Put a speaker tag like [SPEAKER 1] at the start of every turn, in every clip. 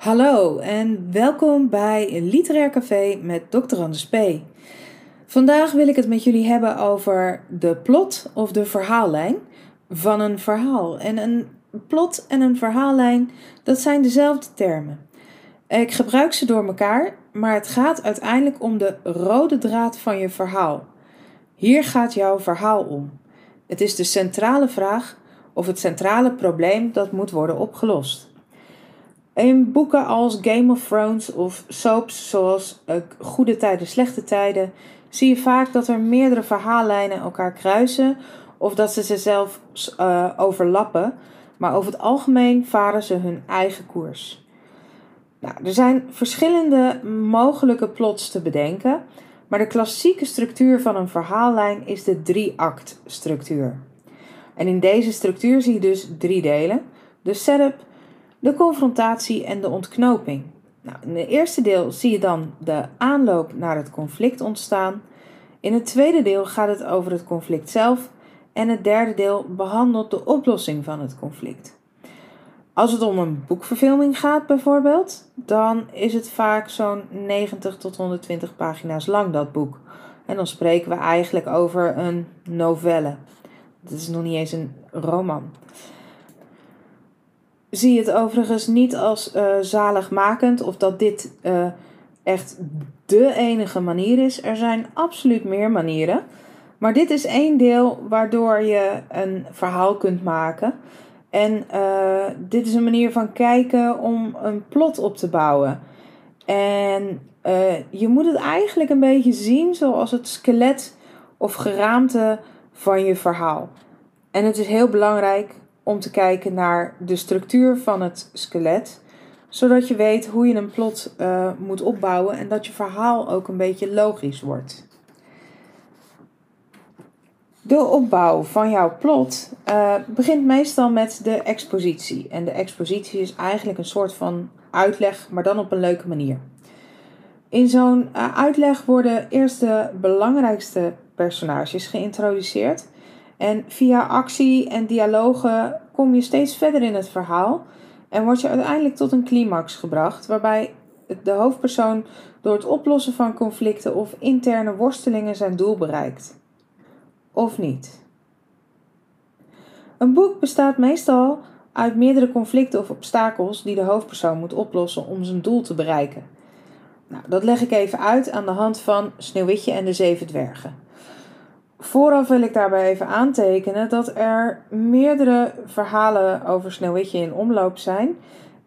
[SPEAKER 1] Hallo en welkom bij Literair Café met Dr. Anders P. Vandaag wil ik het met jullie hebben over de plot of de verhaallijn van een verhaal. En een plot en een verhaallijn, dat zijn dezelfde termen. Ik gebruik ze door elkaar, maar het gaat uiteindelijk om de rode draad van je verhaal. Hier gaat jouw verhaal om. Het is de centrale vraag of het centrale probleem dat moet worden opgelost. In boeken als Game of Thrones of soaps zoals uh, Goede Tijden, Slechte Tijden zie je vaak dat er meerdere verhaallijnen elkaar kruisen of dat ze zichzelf uh, overlappen, maar over het algemeen varen ze hun eigen koers. Nou, er zijn verschillende mogelijke plots te bedenken, maar de klassieke structuur van een verhaallijn is de drie-act structuur. En in deze structuur zie je dus drie delen: de setup, de confrontatie en de ontknoping. Nou, in het eerste deel zie je dan de aanloop naar het conflict ontstaan. In het tweede deel gaat het over het conflict zelf. En het derde deel behandelt de oplossing van het conflict. Als het om een boekverfilming gaat bijvoorbeeld, dan is het vaak zo'n 90 tot 120 pagina's lang dat boek. En dan spreken we eigenlijk over een novelle. Dat is nog niet eens een roman zie het overigens niet als uh, zaligmakend of dat dit uh, echt de enige manier is. Er zijn absoluut meer manieren. Maar dit is één deel waardoor je een verhaal kunt maken. En uh, dit is een manier van kijken om een plot op te bouwen. En je moet het eigenlijk een beetje zien zoals het skelet of geraamte van je verhaal. En het is heel belangrijk om te kijken naar de structuur van het skelet, zodat je weet hoe je een plot uh, moet opbouwen en dat je verhaal ook een beetje logisch wordt. De opbouw van jouw plot uh, begint meestal met de expositie. En de expositie is eigenlijk een soort van uitleg, maar dan op een leuke manier. In zo'n uh, uitleg worden eerst de belangrijkste personages geïntroduceerd. En via actie en dialogen kom je steeds verder in het verhaal en word je uiteindelijk tot een climax gebracht, waarbij de hoofdpersoon door het oplossen van conflicten of interne worstelingen zijn doel bereikt. Of niet. Een boek bestaat meestal uit meerdere conflicten of obstakels die de hoofdpersoon moet oplossen om zijn doel te bereiken. Nou, dat leg ik even uit aan de hand van Sneeuwwitje en de Zeven Dwergen. Vooraf wil ik daarbij even aantekenen dat er meerdere verhalen over Sneeuwwitje in omloop zijn.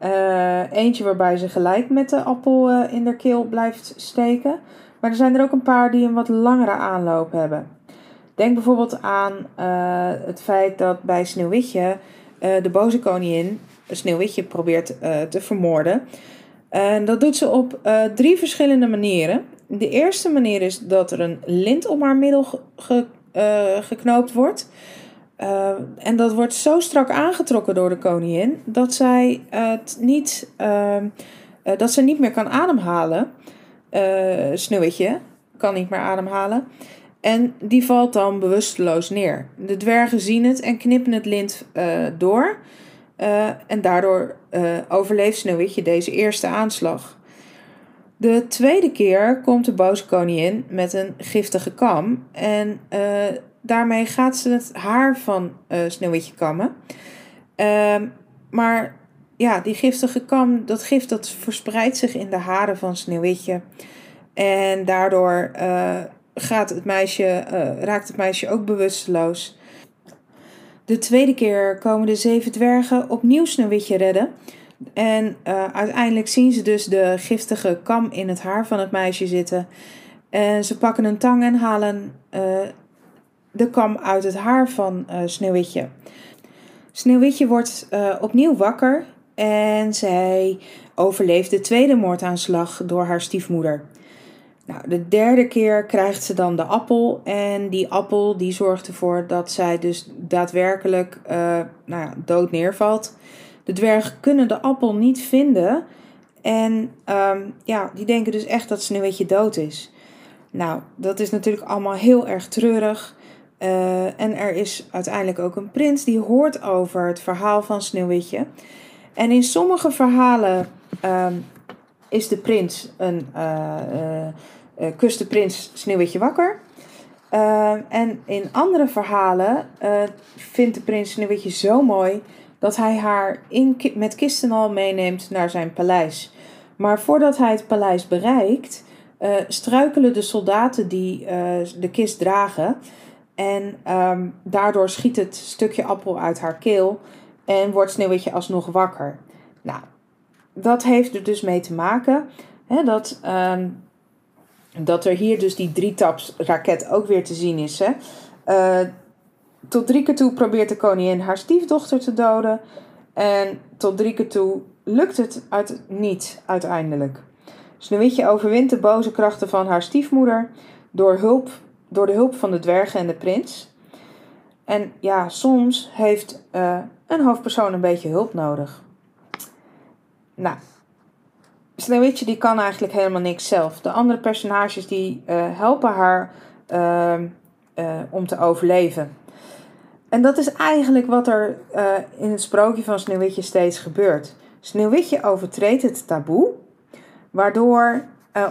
[SPEAKER 1] Uh, eentje waarbij ze gelijk met de appel uh, in de keel blijft steken. Maar er zijn er ook een paar die een wat langere aanloop hebben. Denk bijvoorbeeld aan uh, het feit dat bij Sneeuwwitje de boze koningin Sneeuwwitje probeert te vermoorden. En dat doet ze op drie verschillende manieren. De eerste manier is dat er een lint om haar middel ge, uh, geknoopt wordt. Uh, en dat wordt zo strak aangetrokken door de koningin dat zij het niet, uh, dat ze niet meer kan ademhalen. Sneeuwwitje kan niet meer ademhalen. En die valt dan bewusteloos neer. De dwergen zien het en knippen het lint door. en daardoor overleeft Sneeuwwitje deze eerste aanslag. De tweede keer komt de boze koningin met een giftige kam. En uh, daarmee gaat ze het haar van uh, Sneeuwwitje kammen. Uh, maar ja, die giftige kam, dat gift dat verspreidt zich in de haren van Sneeuwwitje. En daardoor uh, gaat het meisje, raakt het meisje ook bewusteloos. De tweede keer komen de zeven dwergen opnieuw Sneeuwwitje redden. En uh, uiteindelijk zien ze dus de giftige kam in het haar van het meisje zitten. En ze pakken een tang en halen uh, de kam uit het haar van uh, Sneeuwwitje. Sneeuwwitje wordt opnieuw wakker en zij overleeft de tweede moordaanslag door haar stiefmoeder. Nou, de derde keer krijgt ze dan de appel en die appel die zorgt ervoor dat zij dus daadwerkelijk nou ja, dood neervalt. De dwergen kunnen de appel niet vinden. En um, ja, die denken dus echt dat Sneeuwwitje dood is. Nou, dat is natuurlijk allemaal heel erg treurig. Uh, en er is uiteindelijk ook een prins die hoort over het verhaal van Sneeuwwitje. En in sommige verhalen ehm, is de prins een, uh, kust de prins Sneeuwwitje wakker. Ehm, en in andere verhalen vindt de prins Sneeuwwitje zo mooi dat hij haar in, met kisten al meeneemt naar zijn paleis. Maar voordat hij het paleis bereikt, struikelen de soldaten die de kist dragen. En ehm, daardoor schiet het stukje appel uit haar keel en wordt Sneeuwwitje alsnog wakker. Nou, dat heeft er dus mee te maken hè, dat, ehm, dat er hier dus die drietaps raket ook weer te zien is. Hè. Uh, tot drie keer toe probeert de koningin haar stiefdochter te doden. En tot drie keer toe lukt het uit, niet uiteindelijk. Sneeuwwitje overwint de boze krachten van haar stiefmoeder door, hulp, door de hulp van de dwergen en de prins. En ja, soms heeft uh, een hoofdpersoon een beetje hulp nodig. Nou, Sneeuwwitje die kan eigenlijk helemaal niks zelf. De andere personages die uh, helpen haar uh, uh, om te overleven. En dat is eigenlijk wat er in het sprookje van Sneeuwwitje steeds gebeurt. Sneeuwwitje overtreedt het taboe, waardoor,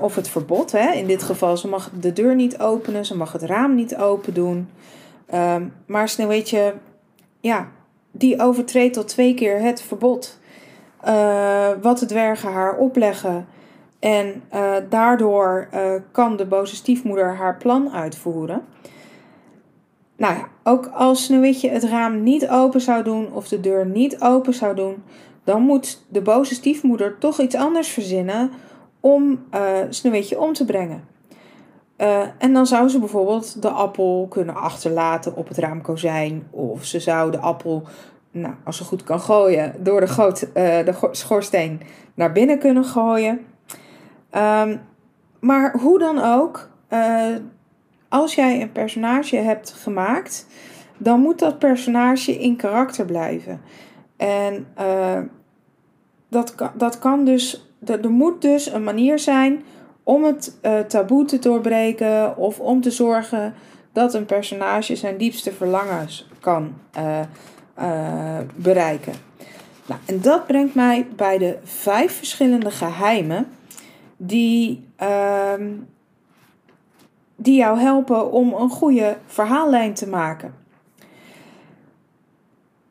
[SPEAKER 1] of het verbod, hè, in dit geval, ze mag de deur niet openen, ze mag het raam niet open doen. Ehm, maar Sneeuwwitje, ja, die overtreedt tot twee keer het verbod. Wat de dwergen haar opleggen. En daardoor kan de boze stiefmoeder haar plan uitvoeren. Nou ja, ook als Sneeuwwitje het raam niet open zou doen of de deur niet open zou doen, dan moet de boze stiefmoeder toch iets anders verzinnen om Sneeuwwitje om te brengen. en dan zou ze bijvoorbeeld de appel kunnen achterlaten op het raamkozijn, of ze zou de appel nou, als ze goed kan gooien, door de, goot, uh, de schoorsteen naar binnen kunnen gooien. Um, maar hoe dan ook, uh, als jij een personage hebt gemaakt, dan moet dat personage in karakter blijven. En uh, dat, dat kan dus, er moet dus een manier zijn om het taboe te doorbreken of om te zorgen dat een personage zijn diepste verlangens kan uh, bereiken. Nou, en dat brengt mij bij de vijf verschillende geheimen die, uh, die jou helpen om een goede verhaallijn te maken.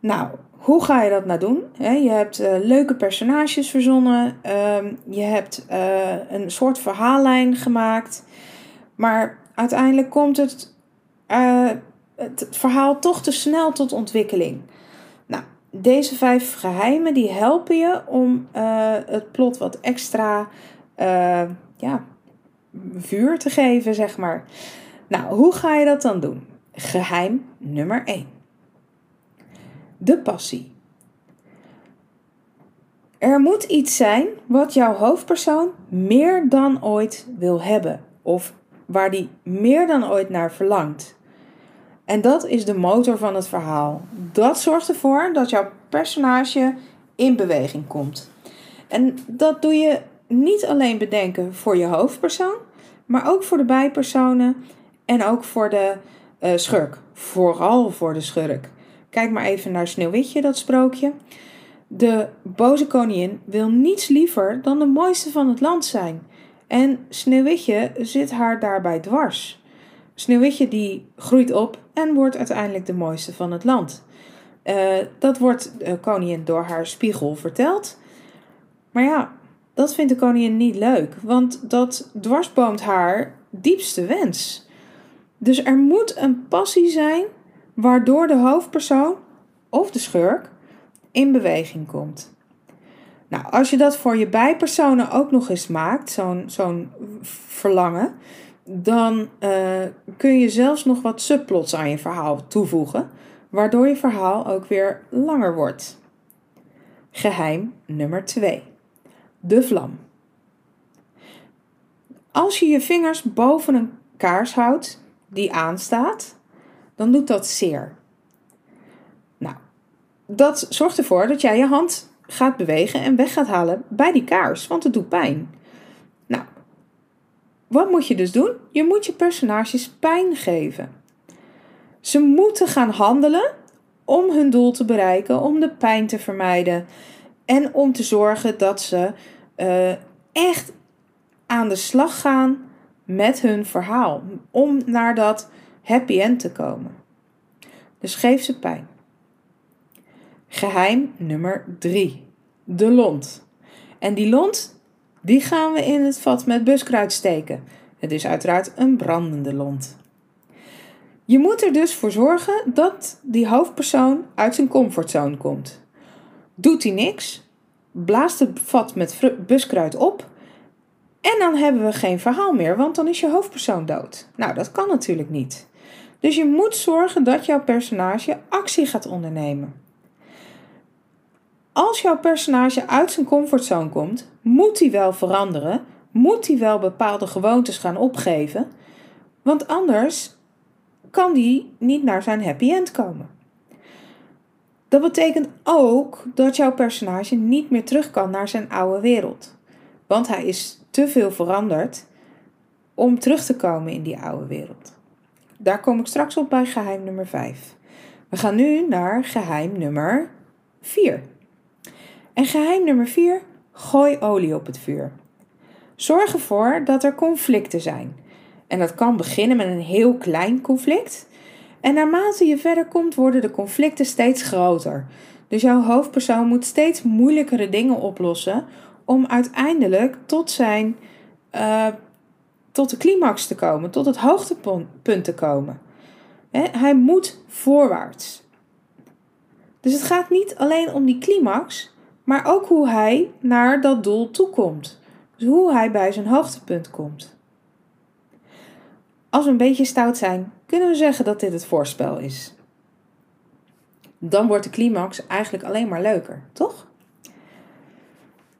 [SPEAKER 1] Nou, hoe ga je dat nou doen? je hebt uh, leuke personages verzonnen, uh, je hebt uh, een soort verhaallijn gemaakt, maar uiteindelijk komt het het verhaal toch te snel tot ontwikkeling. Nou, deze vijf geheimen die helpen je om het plot wat extra ja, vuur te geven, zeg maar. Nou, hoe ga je dat dan doen? Geheim nummer 1. De passie. Er moet iets zijn wat jouw hoofdpersoon meer dan ooit wil hebben of waar die meer dan ooit naar verlangt. En dat is de motor van het verhaal. Dat zorgt ervoor dat jouw personage in beweging komt. En dat doe je niet alleen bedenken voor je hoofdpersoon, maar ook voor de bijpersonen en ook voor de uh, schurk. Vooral voor de schurk. Kijk maar even naar Sneeuwwitje, dat sprookje. De boze koningin wil niets liever dan de mooiste van het land zijn. En Sneeuwwitje zit haar daarbij dwars. Sneeuwwitje die groeit op en wordt uiteindelijk de mooiste van het land. Uh, dat wordt de koningin door haar spiegel verteld. Maar ja, dat vindt de koningin niet leuk, want dat dwarsboomt haar diepste wens. Dus er moet een passie zijn waardoor de hoofdpersoon of de schurk in beweging komt. Nou, als je dat voor je bijpersonen ook nog eens maakt, zo'n zo'n verlangen, dan uh, kun je zelfs nog wat subplots aan je verhaal toevoegen, waardoor je verhaal ook weer langer wordt. Geheim nummer 2. De vlam. Als je je vingers boven een kaars houdt die aanstaat, dan doet dat zeer. Nou, dat zorgt ervoor dat jij je hand gaat bewegen en weg gaat halen bij die kaars, want het doet pijn. Wat moet je dus doen? Je moet je personages pijn geven. Ze moeten gaan handelen om hun doel te bereiken, om de pijn te vermijden. En om te zorgen dat ze uh, echt aan de slag gaan met hun verhaal. Om naar dat happy end te komen. Dus geef ze pijn. Geheim nummer 3. De lont. En die lont, die gaan we in het vat met buskruid steken. Het is uiteraard een brandende lont. Je moet er dus voor zorgen dat die hoofdpersoon uit zijn comfortzone komt. Doet hij niks, blaast het vat met buskruid op en dan hebben we geen verhaal meer, want dan is je hoofdpersoon dood. Nou, dat kan natuurlijk niet. Dus je moet zorgen dat jouw personage actie gaat ondernemen. Als jouw personage uit zijn comfortzone komt, moet hij wel veranderen, moet hij wel bepaalde gewoontes gaan opgeven, want anders kan die niet naar zijn happy end komen. Dat betekent ook dat jouw personage niet meer terug kan naar zijn oude wereld. Want hij is te veel veranderd om terug te komen in die oude wereld. Daar kom ik straks op bij geheim nummer 5. We gaan nu naar geheim nummer 4. En geheim nummer 4: gooi olie op het vuur. Zorg ervoor dat er conflicten zijn. En dat kan beginnen met een heel klein conflict. En naarmate je verder komt, worden de conflicten steeds groter. Dus jouw hoofdpersoon moet steeds moeilijkere dingen oplossen om uiteindelijk tot zijn uh, tot de climax te komen, tot het hoogtepunt te komen. hij moet voorwaarts. Dus het gaat niet alleen om die climax, maar ook hoe hij naar dat doel toekomt. Dus hoe hij bij zijn hoogtepunt komt. Als we een beetje stout zijn, kunnen we zeggen dat dit het voorspel is. Dan wordt de climax eigenlijk alleen maar leuker, toch?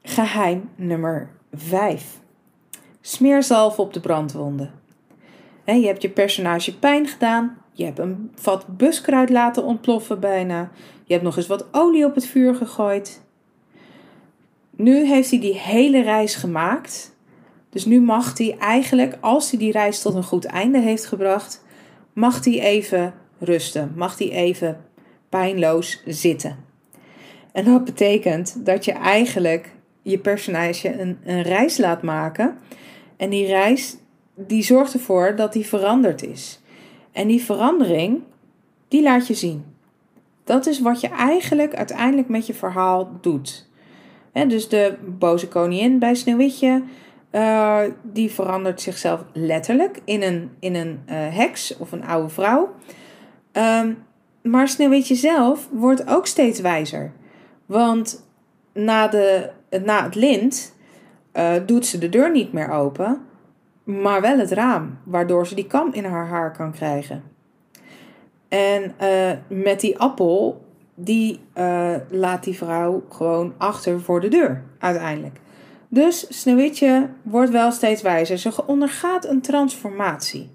[SPEAKER 1] Geheim nummer 5. Smeer zalf op de brandwonden. je hebt je personage pijn gedaan. Je hebt een vat buskruid laten ontploffen bijna. Je hebt nog eens wat olie op het vuur gegooid. Nu heeft hij die hele reis gemaakt. Dus nu mag hij eigenlijk, als hij die reis tot een goed einde heeft gebracht, mag hij even rusten. Mag hij even pijnloos zitten. En dat betekent dat je eigenlijk je personage een, een reis laat maken en die reis, die zorgt ervoor dat die veranderd is. En die verandering, die laat je zien. Dat is wat je eigenlijk uiteindelijk met je verhaal doet. dus de boze koningin bij Sneeuwwitje, uh, die verandert zichzelf letterlijk in een, in een uh, heks of een oude vrouw. Um, maar Sneeuwwitje zelf wordt ook steeds wijzer. Want na, de, na het lint uh, doet ze de deur niet meer open, maar wel het raam, waardoor ze die kam in haar haar kan krijgen. En met die appel, die laat die vrouw gewoon achter voor de deur, uiteindelijk. Dus Sneeuwwitje wordt wel steeds wijzer. Ze ondergaat een transformatie.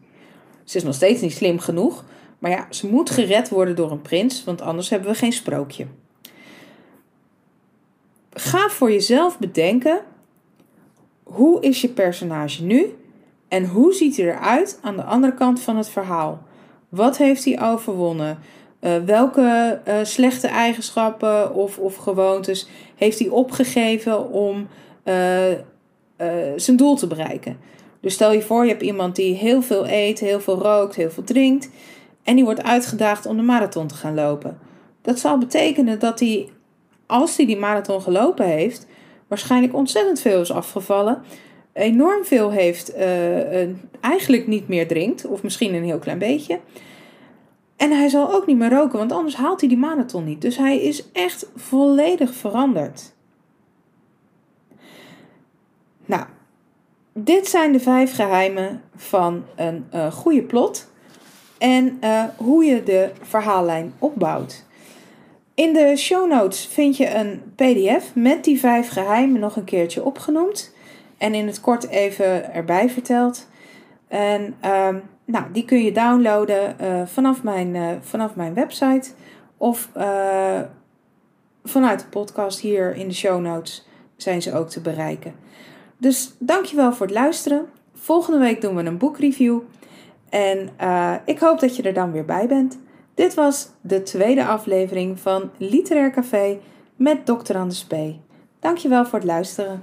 [SPEAKER 1] Ze is nog steeds niet slim genoeg, maar ja, ze moet gered worden door een prins, want anders hebben we geen sprookje. Ga voor jezelf bedenken hoe is je personage nu en hoe ziet hij eruit aan de andere kant van het verhaal? Wat heeft hij overwonnen? Uh, welke uh, slechte eigenschappen of, of gewoontes heeft hij opgegeven om uh, zijn doel te bereiken? Dus stel je voor, je hebt iemand die heel veel eet, heel veel rookt, heel veel drinkt. En die wordt uitgedaagd om de marathon te gaan lopen. Dat zal betekenen dat hij, als hij die marathon gelopen heeft, waarschijnlijk ontzettend veel is afgevallen, enorm veel heeft, uh, eigenlijk niet meer drinkt, of misschien een heel klein beetje. En hij zal ook niet meer roken, want anders haalt hij die marathon niet. Dus hij is echt volledig veranderd. Nou, dit zijn de vijf geheimen van een uh, goede plot en uh, hoe je de verhaallijn opbouwt. In de show notes vind je een PDF met die vijf geheimen nog een keertje opgenoemd. En in het kort even erbij verteld. En um, nou, die kun je downloaden uh, vanaf, mijn, vanaf mijn website. Of vanuit de podcast hier in de show notes zijn ze ook te bereiken. Dus dankjewel voor het luisteren. Volgende week doen we een boekreview. En ik hoop dat je er dan weer bij bent. Dit was de tweede aflevering van Literair Café met Dr. Anders P. Dankjewel voor het luisteren.